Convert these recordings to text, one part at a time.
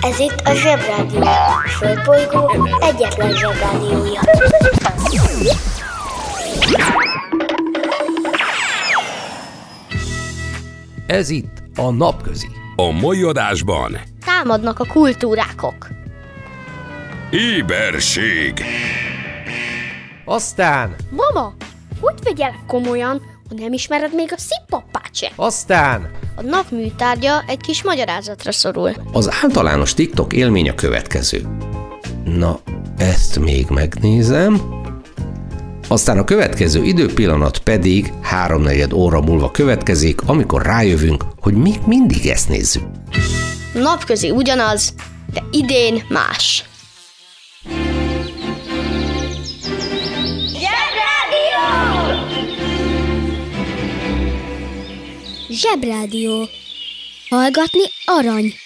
Ez itt a Zsebrádió. A Földbolygó egyetlen Zsebrádiója. Ez itt a napközi. A mai adásban Támadnak a kultúrákok. éberség, Aztán, Mama, hogy vegyelek komolyan, ha nem ismered még a szippapát se? aztán A nap műtárgya egy kis magyarázatra szorul. az általános TikTok élmény a következő. Na, ezt még megnézem. Aztán a következő időpillanat pedig háromnegyed óra múlva következik, amikor rájövünk, hogy még mindig ezt nézzük. Napközi ugyanaz, de idén más. Zsebrádió. Hallgatni arany.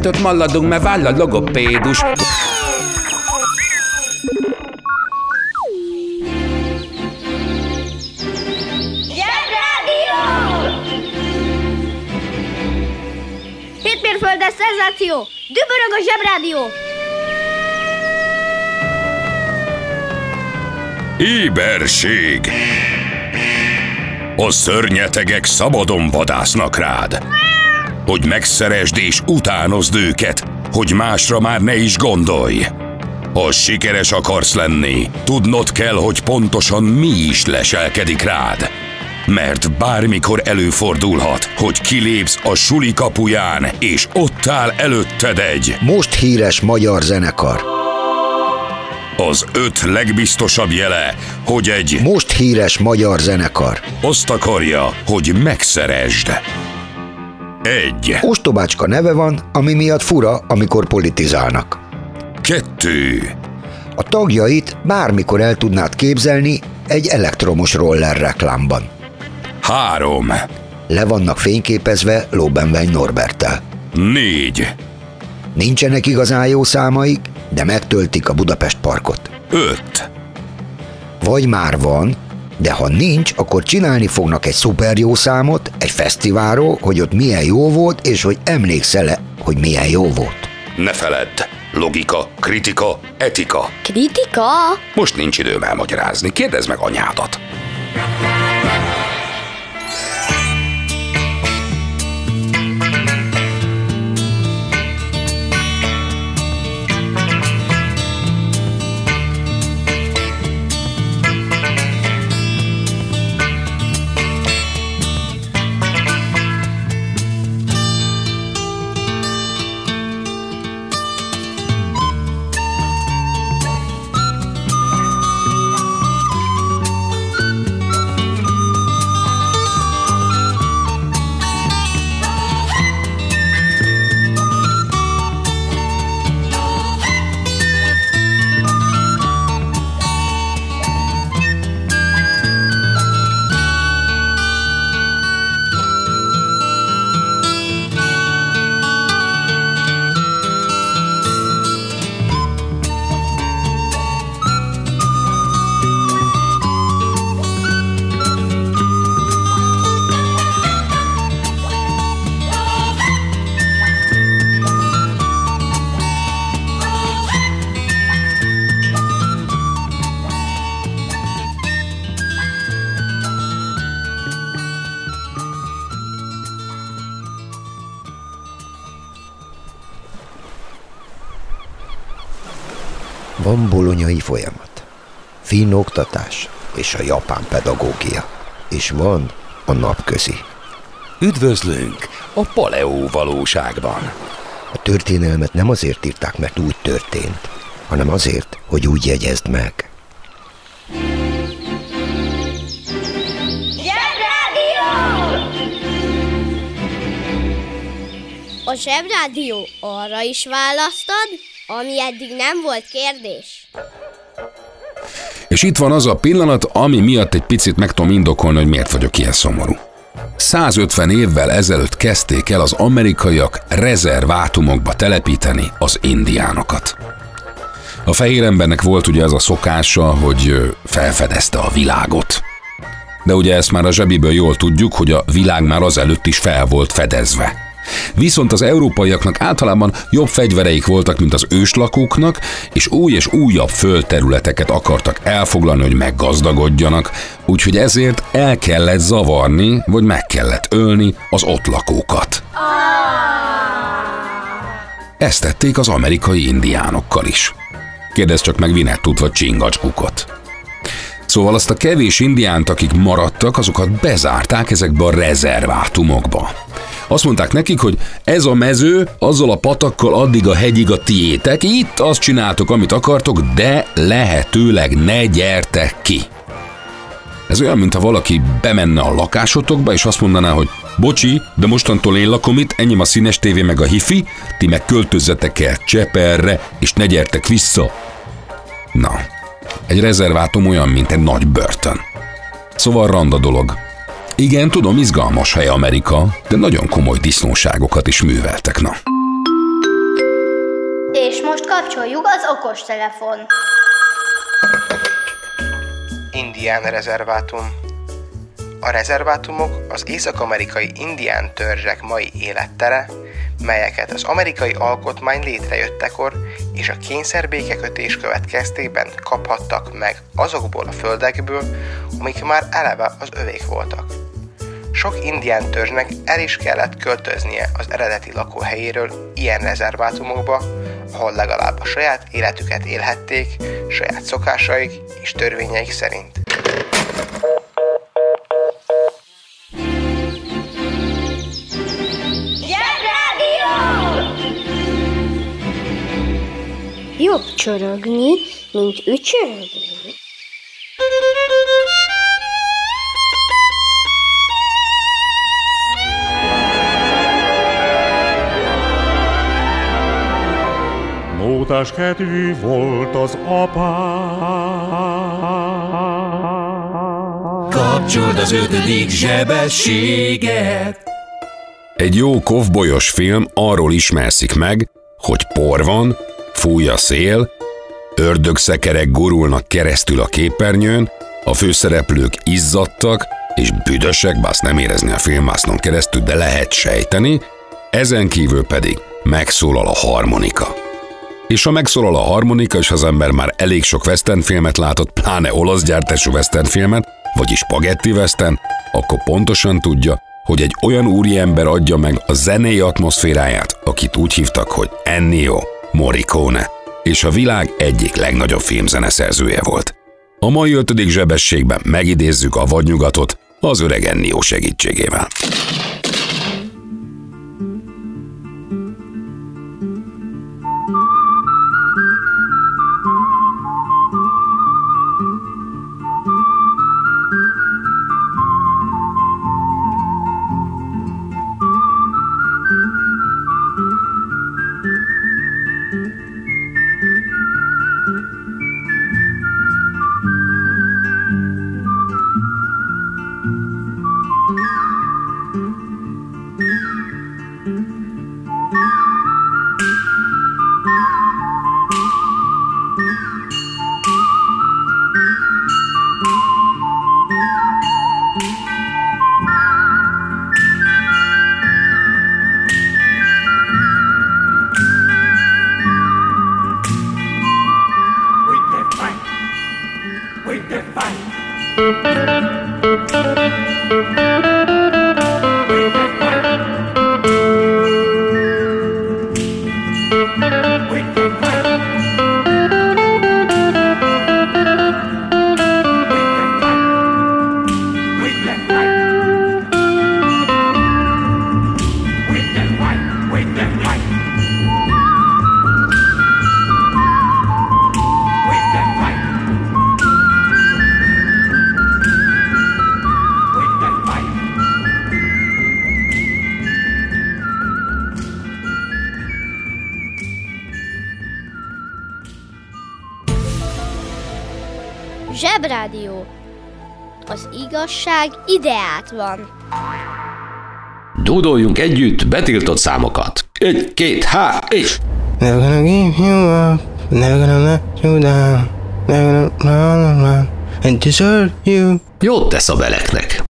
kettőt maladunk, mert váll a logopédus Hétmérföldes szenzáció! Dübörög a zsebrádió! Éberség A szörnyetegek szabadon vadásznak rád Hogy megszeresd és utánozd őket Hogy másra már ne is gondolj Ha sikeres akarsz lenni Tudnod kell, hogy pontosan mi is leselkedik rád mert bármikor előfordulhat, hogy kilépsz a suli kapuján, és ott áll előtted egy Most híres magyar zenekar. az öt legbiztosabb jele, hogy egy Most híres magyar zenekar. azt akarja, hogy megszeresd. Egy, Ostobácska neve van, ami miatt fura, amikor politizálnak. kettő, A tagjait bármikor el tudnád képzelni egy elektromos roller reklámban. három, Le vannak fényképezve Lóbenvein Norbertel. négy, Nincsenek igazán jó számaik, de megtöltik a Budapest parkot. öt, Vagy már van, de ha nincs, akkor csinálni fognak egy szuper jó számot, egy fesztiválról, hogy ott milyen jó volt, és hogy emlékszel-e, hogy milyen jó volt. ne feledd, logika, kritika, etika. Kritika? Most nincs időm elmagyarázni, kérdezd meg anyádat. Van bolonyai folyamat, finn oktatás és a japán pedagógia, és van a napközi. Üdvözlünk a paleó valóságban. A történelmet nem azért írták, mert úgy történt, hanem azért, hogy úgy jegyezd meg. A zsebrádió arra is választad, ami eddig nem volt kérdés. És itt van az a pillanat, ami miatt egy picit meg tudom indokolni, hogy miért vagyok ilyen szomorú. 150 évvel ezelőtt kezdték el az amerikaiak rezervátumokba telepíteni az indiánokat. A fehér embernek volt ugye ez a szokása, hogy felfedezte a világot. De ugye ezt már a zsebiből jól tudjuk, hogy a világ már azelőtt is fel volt fedezve. Viszont az európaiaknak általában jobb fegyvereik voltak, mint az őslakóknak, és új és újabb földterületeket akartak elfoglalni, hogy meggazdagodjanak, úgyhogy ezért el kellett zavarni, vagy meg kellett ölni az ott lakókat. Ezt tették az amerikai indiánokkal is. Kérdezz csak meg Vinettut vagy Csingacskukot. Szóval azt a kevés indiánt, akik maradtak, azokat bezárták ezekbe a rezervátumokba. Azt mondták nekik, hogy ez a mező azzal a patakkal addig a hegyig a tiétek, itt azt csináltok, amit akartok, de lehetőleg ne gyertek ki. Ez olyan, mintha valaki bemenne a lakásotokba, és azt mondaná, hogy bocsi, de mostantól én lakom itt, ennyi a színes tévé meg a hifi, ti meg költözzetek el Cseperre, és ne gyertek vissza. Na, egy rezervátum olyan, mint egy nagy börtön. Szóval randa dolog. Igen, tudom, izgalmas hely Amerika, de nagyon komoly disznóságokat is műveltek, na. És most kapcsoljuk az okostelefon. Indián rezervátum. A rezervátumok az észak-amerikai indián törzsek mai élettere, melyeket az amerikai alkotmány létrejöttekor és a kényszerbékekötés következtében kaphattak meg azokból a földekből, amik már eleve az övék voltak. Sok indián törzsnek el is kellett költöznie az eredeti lakóhelyéről ilyen rezervátumokba, ahol legalább a saját életüket élhették, saját szokásaik és törvényeik szerint. Jobb csorogni, mint ücsörögni. Mótás kedvű volt az apá. Kapcsold az ötödik zsebességet! Egy jó kovbolyos film arról ismerszik meg, hogy por van, fúj a szél, ördögszekerek gurulnak keresztül a képernyőn, a főszereplők izzadtak és büdösek, bász nem érezni a filmásznon keresztül, de lehet sejteni, ezen kívül pedig megszólal a harmonika. És ha megszólal a harmonika, és az ember már elég sok western filmet látott, pláne olasz gyártású western filmet, vagyis spagetti western, akkor pontosan tudja, hogy egy olyan úriember adja meg a zenei atmoszféráját, akit úgy hívtak, hogy Ennio Morricone, és a világ egyik legnagyobb filmzeneszerzője volt. A mai ötödik zsebességben megidézzük a vadnyugatot az öreg Ennio segítségével. Zsebrádió. Az igazság ideát van. Dúdoljunk együtt betiltott számokat. Egy, két, há, és... Never gonna give you up, never gonna let you down, never gonna run around and desert you. Jót tesz a beleknek.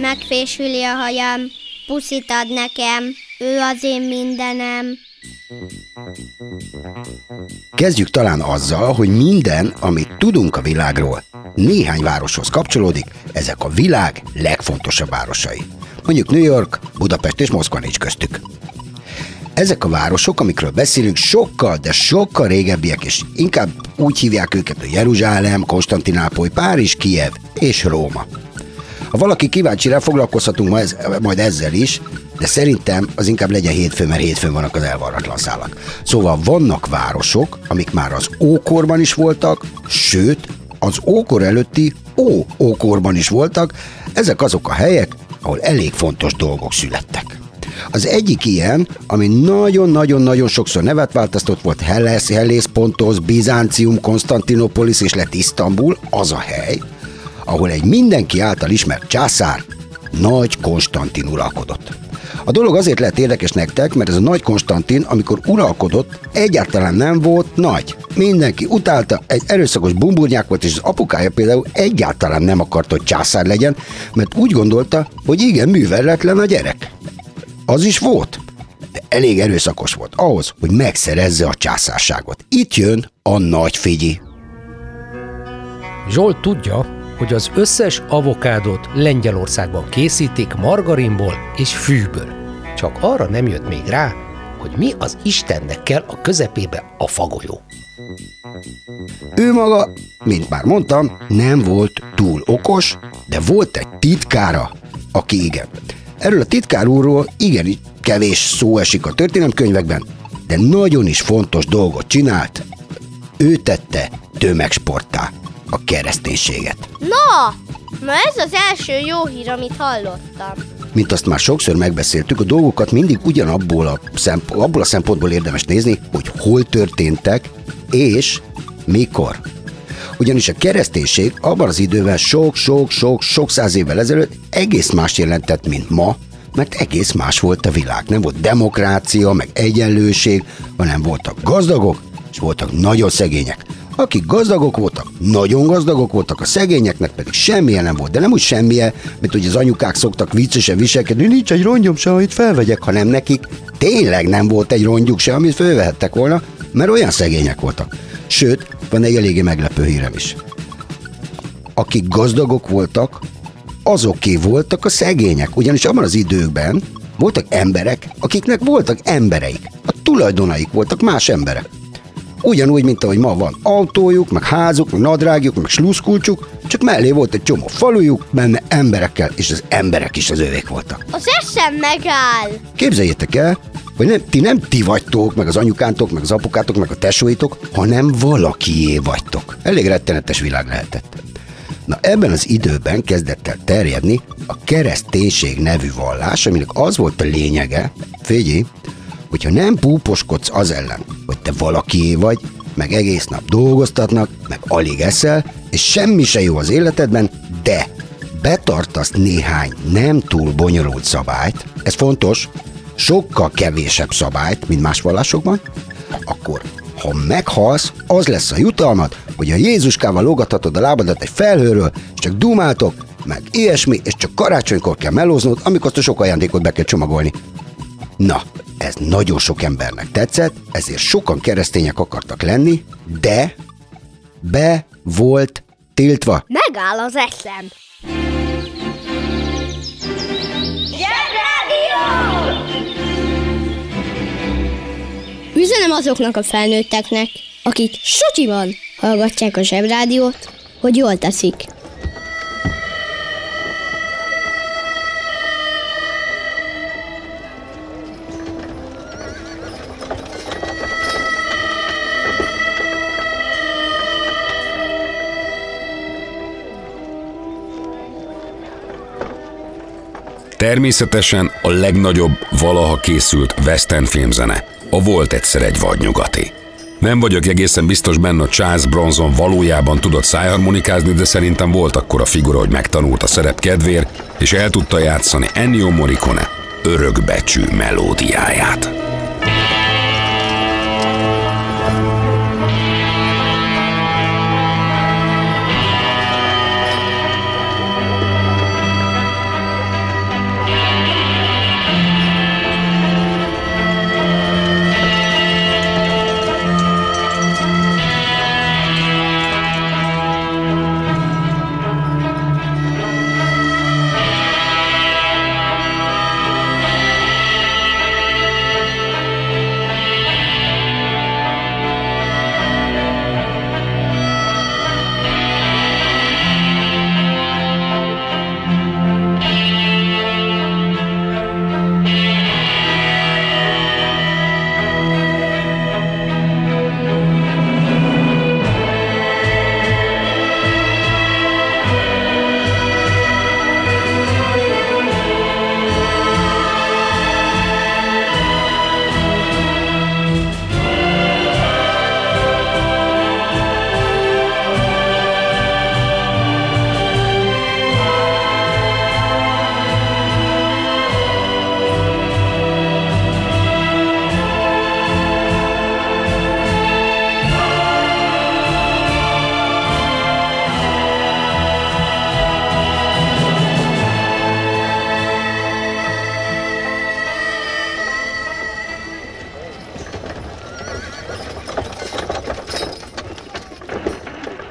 Megfésüli a hajam, puszit ad nekem, ő az én mindenem. Kezdjük talán azzal, hogy minden, amit tudunk a világról, néhány városhoz kapcsolódik, ezek a világ legfontosabb városai. Mondjuk New York, Budapest és Moszkva nincs köztük. Ezek a városok, amikről beszélünk, sokkal, de sokkal régebbiek, és inkább úgy hívják őket, hogy Jeruzsálem, Konstantinápoly, Párizs, Kiev és Róma. Ha valaki kíváncsi rá, foglalkozhatunk ma majd ezzel is, de szerintem az inkább legyen hétfő, mert hétfőn vannak az elvarratlan szálak. Szóval vannak városok, amik már az ókorban is voltak, sőt, az ókor előtti ó-ókorban is voltak, ezek azok a helyek, ahol elég fontos dolgok születtek. Az egyik ilyen, ami nagyon-nagyon-nagyon sokszor nevet változtott, volt Helles, Hellés, Pontos, Bizáncium, Konstantinopolis és lett Isztambul, az a hely, ahol egy mindenki által ismert császár, Nagy Konstantin uralkodott. A dolog azért lett érdekes nektek, mert ez a Nagy Konstantin, amikor uralkodott, egyáltalán nem volt nagy. Mindenki utálta, egy erőszakos bumburnyák volt, és az apukája például egyáltalán nem akart, hogy császár legyen, mert úgy gondolta, hogy igen, műveletlen a gyerek. Az is volt, de elég erőszakos volt ahhoz, hogy megszerezze a császárságot. Itt jön a nagy figyi. Zsolt tudja, hogy az összes avokádot Lengyelországban készítik margarinból és fűből. Csak arra nem jött még rá, hogy mi az Istennek kell a közepébe a fagolyó. Ő maga, mint már mondtam, nem volt túl okos, de volt egy titkára, aki igen. Erről a titkár úrról igen kevés szó esik a történelemkönyvekben, de nagyon is fontos dolgot csinált. Ő tette tömegsporttá a kereszténységet. Na, na ez az első jó hír, amit hallottam. Mint azt már sokszor megbeszéltük, a dolgokat mindig ugyanabból a, szemp- abból a szempontból érdemes nézni, hogy hol történtek és mikor. Ugyanis a kereszténység abban az időben sok-sok-sok-sok száz évvel ezelőtt egész más jelentett, mint ma, mert egész más volt a világ. Nem volt demokrácia, meg egyenlőség, hanem voltak gazdagok, és voltak nagyon szegények. Akik gazdagok voltak, nagyon gazdagok voltak, a szegényeknek pedig semmilyen nem volt. De nem úgy semmilyen, mint hogy az anyukák szoktak viccesen viselkedni, nincs egy rongyom se, amit felvegyek, hanem nekik tényleg nem volt egy rongyuk se, amit fölvehettek volna, mert olyan szegények voltak. Sőt, van egy eléggé meglepő hírem is. Akik gazdagok voltak, azoké voltak a szegények, ugyanis abban az időkben voltak emberek, akiknek voltak embereik. A tulajdonaik voltak más emberek. Ugyanúgy, mint ahogy ma van autójuk, meg házuk, meg nadrágjuk, meg sluszkulcsuk, csak mellé volt egy csomó falujuk, benne emberekkel, és az emberek is az övék voltak. Az eszem megáll. Képzeljétek el, hogy nem, ti nem ti vagytok, meg az anyukántok, meg az apukátok, meg a tesóitok, hanem valakié vagytok. Elég rettenetes világ lehetett. Na ebben az időben kezdett el terjedni a kereszténység nevű vallás, aminek az volt a lényege, figyelj, hogyha nem púposkodsz az ellen, hogy te valakié vagy, meg egész nap dolgoztatnak, meg alig eszel, és semmi se jó az életedben, de betartasz néhány nem túl bonyolult szabályt, ez fontos, sokkal kevésebb szabályt, mint más vallásokban, akkor ha meghalsz, az lesz a jutalmat, hogy a Jézuskával lógathatod a lábadat egy felhőről, és csak dumáltok, meg ilyesmi, és csak karácsonykor kell melóznod, amikor a sok ajándékot be kell csomagolni. Na, ez nagyon sok embernek tetszett, ezért sokan keresztények akartak lenni, de be volt tiltva. Megáll az eszem. Üzenem azoknak a felnőtteknek, akik sutyiban hallgatják a zsebrádiót, hogy jól teszik. Természetesen a legnagyobb valaha készült western filmzene. A Volt egyszer egy vadnyugati. Nem vagyok egészen biztos benne, hogy Charles Bronson valójában tudott szájharmonikázni, de szerintem volt akkor a figura, hogy megtanult a szerep kedvéért, és el tudta játszani Ennio Morricone örökbecsű melódiáját.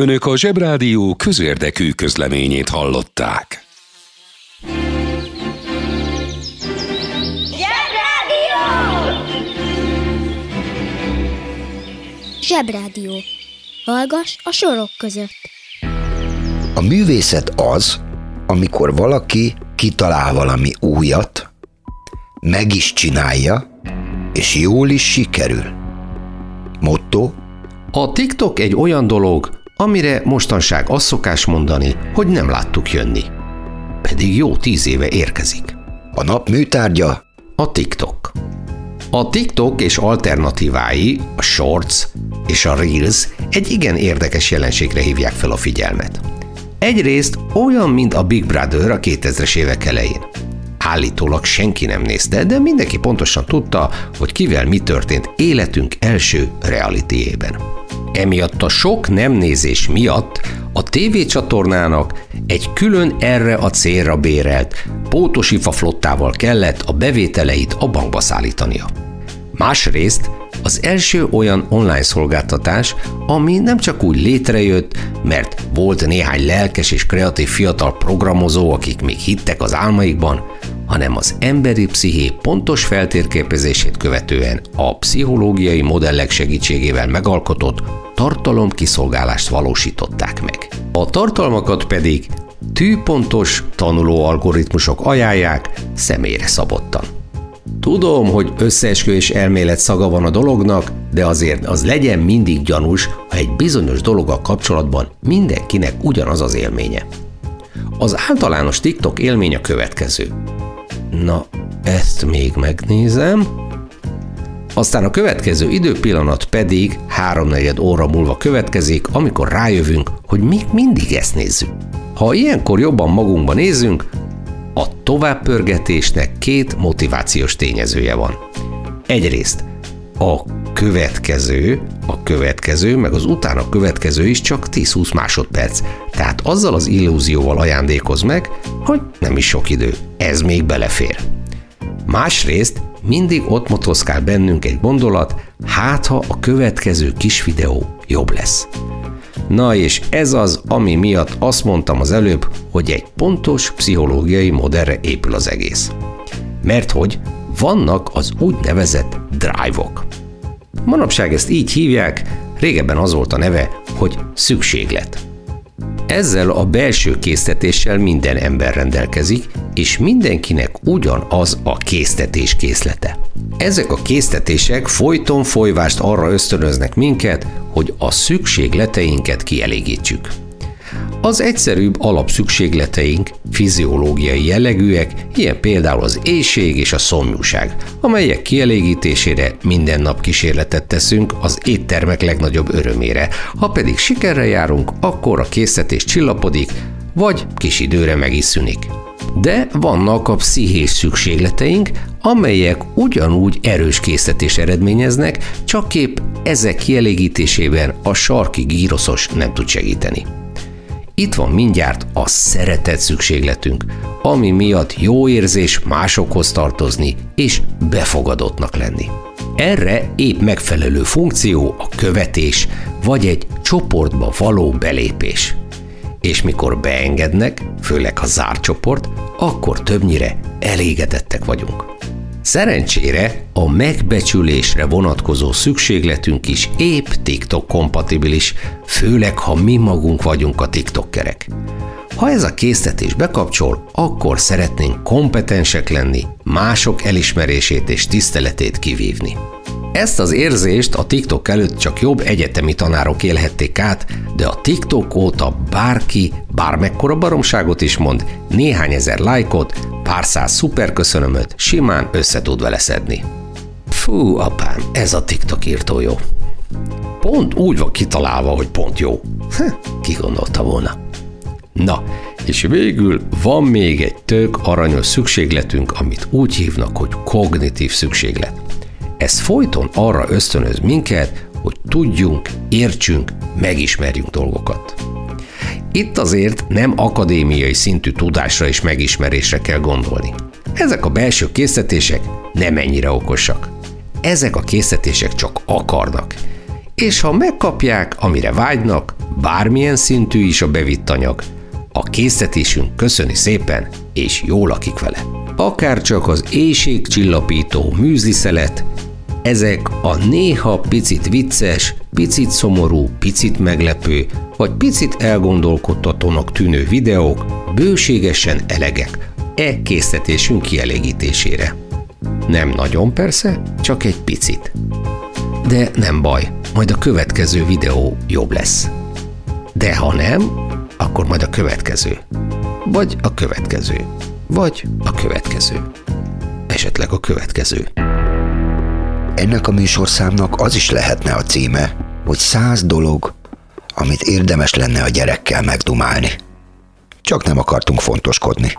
Önök a Zsebrádió közérdekű közleményét hallották. Zsebrádió! Zsebrádió. Hallgass a sorok között. A művészet az, amikor valaki kitalál valami újat, meg is csinálja, és jól is sikerül. Motto, A TikTok egy olyan dolog, amire mostanság az szokás mondani, hogy nem láttuk jönni. Pedig jó tíz éve érkezik. a nap műtárgya, A TikTok. A TikTok és alternatívái, a Shorts és a Reels egy igen érdekes jelenségre hívják fel a figyelmet. Egyrészt olyan, mint a Big Brother a 2000-es évek elején. Állítólag senki nem nézte, de mindenki pontosan tudta, hogy kivel mi történt életünk első realityében. Emiatt a sok nem nézés miatt a tévécsatornának egy külön erre a célra bérelt pótosifa flottával kellett a bevételeit a bankba szállítania. Másrészt az első olyan online szolgáltatás, ami nem csak úgy létrejött, mert volt néhány lelkes és kreatív fiatal programozó, akik még hittek az álmaikban, hanem az emberi psziché pontos feltérképezését követően a pszichológiai modellek segítségével megalkotott tartalomkiszolgálást valósították meg. A tartalmakat pedig tűpontos tanuló algoritmusok ajánlják személyre szabottan. Tudom, hogy összeesküvés elmélet szaga van a dolognak, de azért az legyen mindig gyanús, ha egy bizonyos dologgal kapcsolatban mindenkinek ugyanaz az élménye. Az általános TikTok élmény a következő. Na, ezt még megnézem. Aztán a következő időpillanat pedig háromnegyed óra múlva következik, amikor rájövünk, hogy még mindig ezt nézzük. Ha ilyenkor jobban magunkba nézzünk, a továbbpörgetésnek két motivációs tényezője van. Egyrészt a következő, a következő, meg az utána következő is csak 10-20 másodperc. Tehát azzal az illúzióval ajándékoz meg, hogy nem is sok idő. Ez még belefér. Másrészt mindig ott motoszkál bennünk egy gondolat, hát ha a következő kis videó jobb lesz. Na és ez az, ami miatt azt mondtam az előbb, hogy egy pontos pszichológiai modellre épül az egész. Mert hogy vannak az úgynevezett drive-ok. Manapság ezt így hívják, régebben az volt a neve, hogy szükséglet. Ezzel a belső késztetéssel minden ember rendelkezik, és mindenkinek ugyanaz a késztetés készlete. Ezek a késztetések folyton folyvást arra ösztönöznek minket, hogy a szükségleteinket kielégítsük. Az egyszerűbb alapszükségleteink fiziológiai jellegűek, ilyen például az éjség és a szomjúság, amelyek kielégítésére minden nap kísérletet teszünk az éttermek legnagyobb örömére. Ha pedig sikerre járunk, akkor a készítés csillapodik, vagy kis időre meg is szűnik. De vannak a pszichés szükségleteink, amelyek ugyanúgy erős készítés eredményeznek, csak épp ezek kielégítésében a sarki gíroszos nem tud segíteni. Itt van mindjárt a szeretet szükségletünk, ami miatt jó érzés másokhoz tartozni és befogadottnak lenni. Erre épp megfelelő funkció a követés, vagy egy csoportba való belépés. És mikor beengednek, főleg ha zárt csoport, akkor többnyire elégedettek vagyunk. Szerencsére a megbecsülésre vonatkozó szükségletünk is épp TikTok kompatibilis, főleg ha mi magunk vagyunk a TikTokkerek. Ha ez a késztetés bekapcsol, akkor szeretnénk kompetensek lenni, mások elismerését és tiszteletét kivívni. Ezt az érzést a TikTok előtt csak jobb egyetemi tanárok élhették át, de a TikTok óta bárki bármekkora baromságot is mond, néhány ezer lájkot, pár száz szuperköszönömöt simán össze tud vele szedni. Fú, apám, ez a TikTok írtó jó. Pont úgy van kitalálva, hogy pont jó. ki gondolta volna. Na, és végül van még egy tök aranyos szükségletünk, amit úgy hívnak, hogy kognitív szükséglet. Ez folyton arra ösztönöz minket, hogy tudjunk, értsünk, megismerjünk dolgokat. Itt azért nem akadémiai szintű tudásra és megismerésre kell gondolni. Ezek a belső készítések nem ennyire okosak. Ezek a készítések csak akarnak. És ha megkapják, amire vágynak, bármilyen szintű is a bevitt anyag, a készítésünk köszöni szépen, és jól lakik vele. Akár csak az éjségcsillapító műzliszelet, ezek a néha picit vicces, picit szomorú, picit meglepő, vagy picit elgondolkodtatónak tűnő videók bőségesen elegek e készítésünk kielégítésére. Nem nagyon persze, csak egy picit. De nem baj, majd a következő videó jobb lesz. De ha nem, akkor majd a következő. Vagy a következő. Vagy a következő. Esetleg a következő. Ennek a műsorszámnak az is lehetne a címe, hogy száz dolog, amit érdemes lenne a gyerekkel megdumálni. Csak nem akartunk fontoskodni.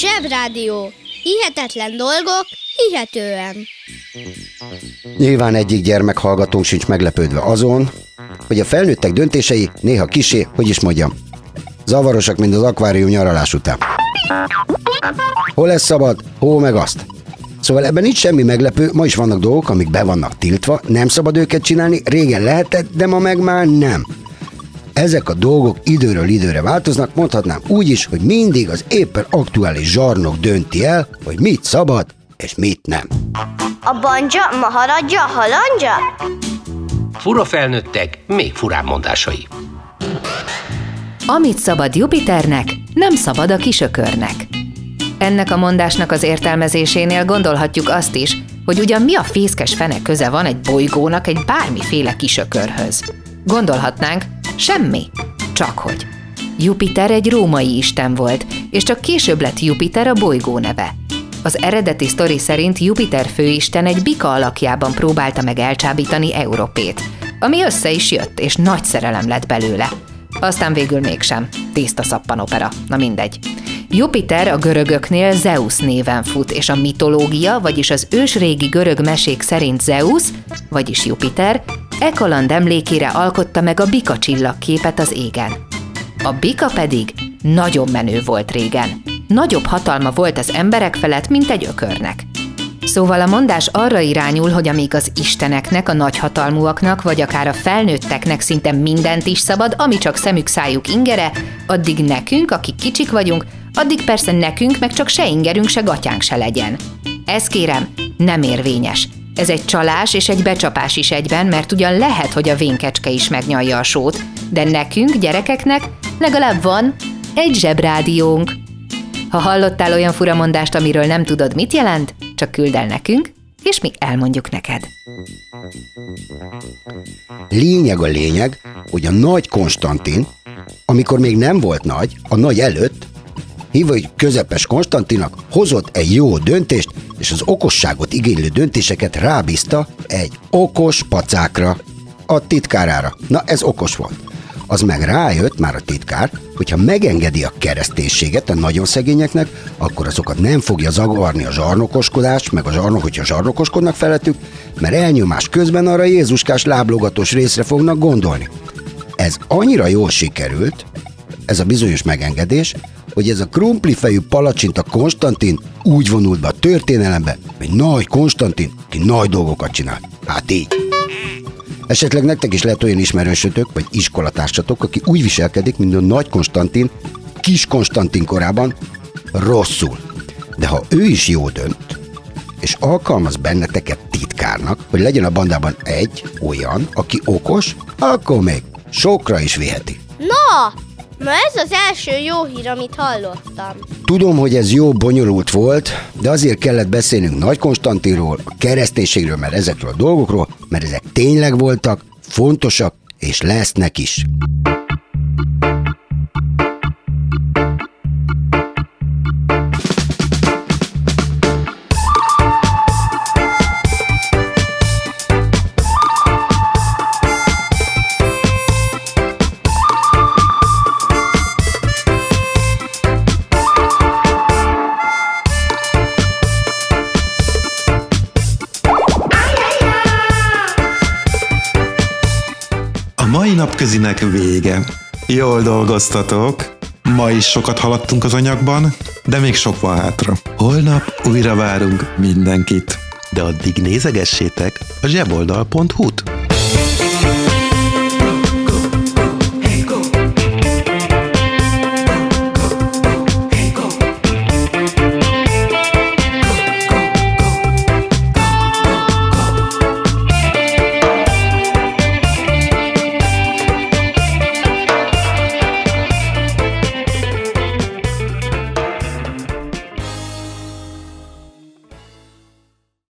Zsebrádió. Hihetetlen dolgok, hihetően. Nyilván egyik gyermek hallgatónk sincs meglepődve azon, hogy a felnőttek döntései néha kisé, hogy is mondjam, Zavarosak, mint az akvárium nyaralás után. Hol lesz szabad, hó meg azt. Szóval ebben nincs semmi meglepő, ma is vannak dolgok, amik be vannak tiltva, nem szabad őket csinálni, régen lehetett, de ma meg már nem. Ezek a dolgok időről időre változnak, mondhatnám úgy is, hogy mindig az éppen aktuális zsarnok dönti el, hogy mit szabad és mit nem. A banja, maharadja, halandja? Fura felnőttek, még furább mondásai. Amit szabad Jupiternek, nem szabad a kisökörnek. Ennek a mondásnak az értelmezésénél gondolhatjuk azt is, hogy ugyan mi a fészkes fene köze van egy bolygónak egy bármiféle kisökörhöz. Gondolhatnánk, semmi. Csak hogy. Jupiter egy római isten volt, és csak később lett Jupiter a bolygó neve. Az eredeti sztori szerint Jupiter főisten egy bika alakjában próbálta meg elcsábítani Európét, ami össze is jött, és nagy szerelem lett belőle. Aztán végül mégsem. Tiszta szappanopera. Na mindegy. Jupiter a görögöknél Zeus néven fut, és a mitológia, vagyis az ősrégi görög mesék szerint Zeus, vagyis Jupiter, e kaland emlékére alkotta meg a bika csillagképet az égen. A bika pedig nagyon menő volt régen. Nagyobb hatalma volt az emberek felett, mint egy ökörnek. Szóval a mondás arra irányul, hogy amíg az isteneknek, a nagyhatalmúaknak, vagy akár a felnőtteknek szinte mindent is szabad, ami csak szemük szájuk ingere, addig nekünk, akik kicsik vagyunk, addig persze nekünk meg csak se ingerünk, se gatyánk se legyen. Ez kérem, nem érvényes. Ez egy csalás és egy becsapás is egyben, mert ugyan lehet, hogy a vénkecske is megnyalja a sót, de nekünk, gyerekeknek legalább van egy zsebrádiónk. Ha hallottál olyan furamondást, amiről nem tudod, mit jelent, csak küld el nekünk, és mi elmondjuk neked. Lényeg a lényeg, hogy a nagy Konstantin, amikor még nem volt nagy, a nagy előtt, hogy közepes Konstantinak hozott egy jó döntést, és az okosságot igénylő döntéseket rábízta egy okos pacákra, a titkárára. Na, ez okos volt. Az meg rájött már a titkár, hogyha megengedi a kereszténységet a nagyon szegényeknek, akkor azokat nem fogja zavarni a zsarnokoskodás, meg a zsarnok, hogyha zsarnokoskodnak felettük, mert elnyomás közben arra Jézuskás láblogatós részre fognak gondolni. Ez annyira jól sikerült, ez a bizonyos megengedés, hogy ez a krumplifejű palacsinta Konstantin úgy vonult be a történelembe, hogy nagy Konstantin, ki nagy dolgokat csinál. Hát így. Esetleg nektek is lehet olyan ismerősötök, vagy iskolatársatok, aki úgy viselkedik, mint a nagy Konstantin, kis Konstantin korában, rosszul. De ha ő is jó dönt, és alkalmaz benneteket titkárnak, hogy legyen a bandában egy olyan, aki okos, akkor még sokra is viheti. Na, ma ez az első jó hír, amit hallottam. Tudom, hogy ez jó bonyolult volt, de azért kellett beszélnünk Nagy Konstantinról, a kereszténységről, mert ezekről a dolgokról, mert ezek tényleg voltak, fontosak, és lesznek is. Napközinek vége. Jól dolgoztatok. Ma is sokat haladtunk az anyagban, de még sok van hátra. Holnap újra várunk mindenkit. De addig nézegessétek a zseboldal.hu-t.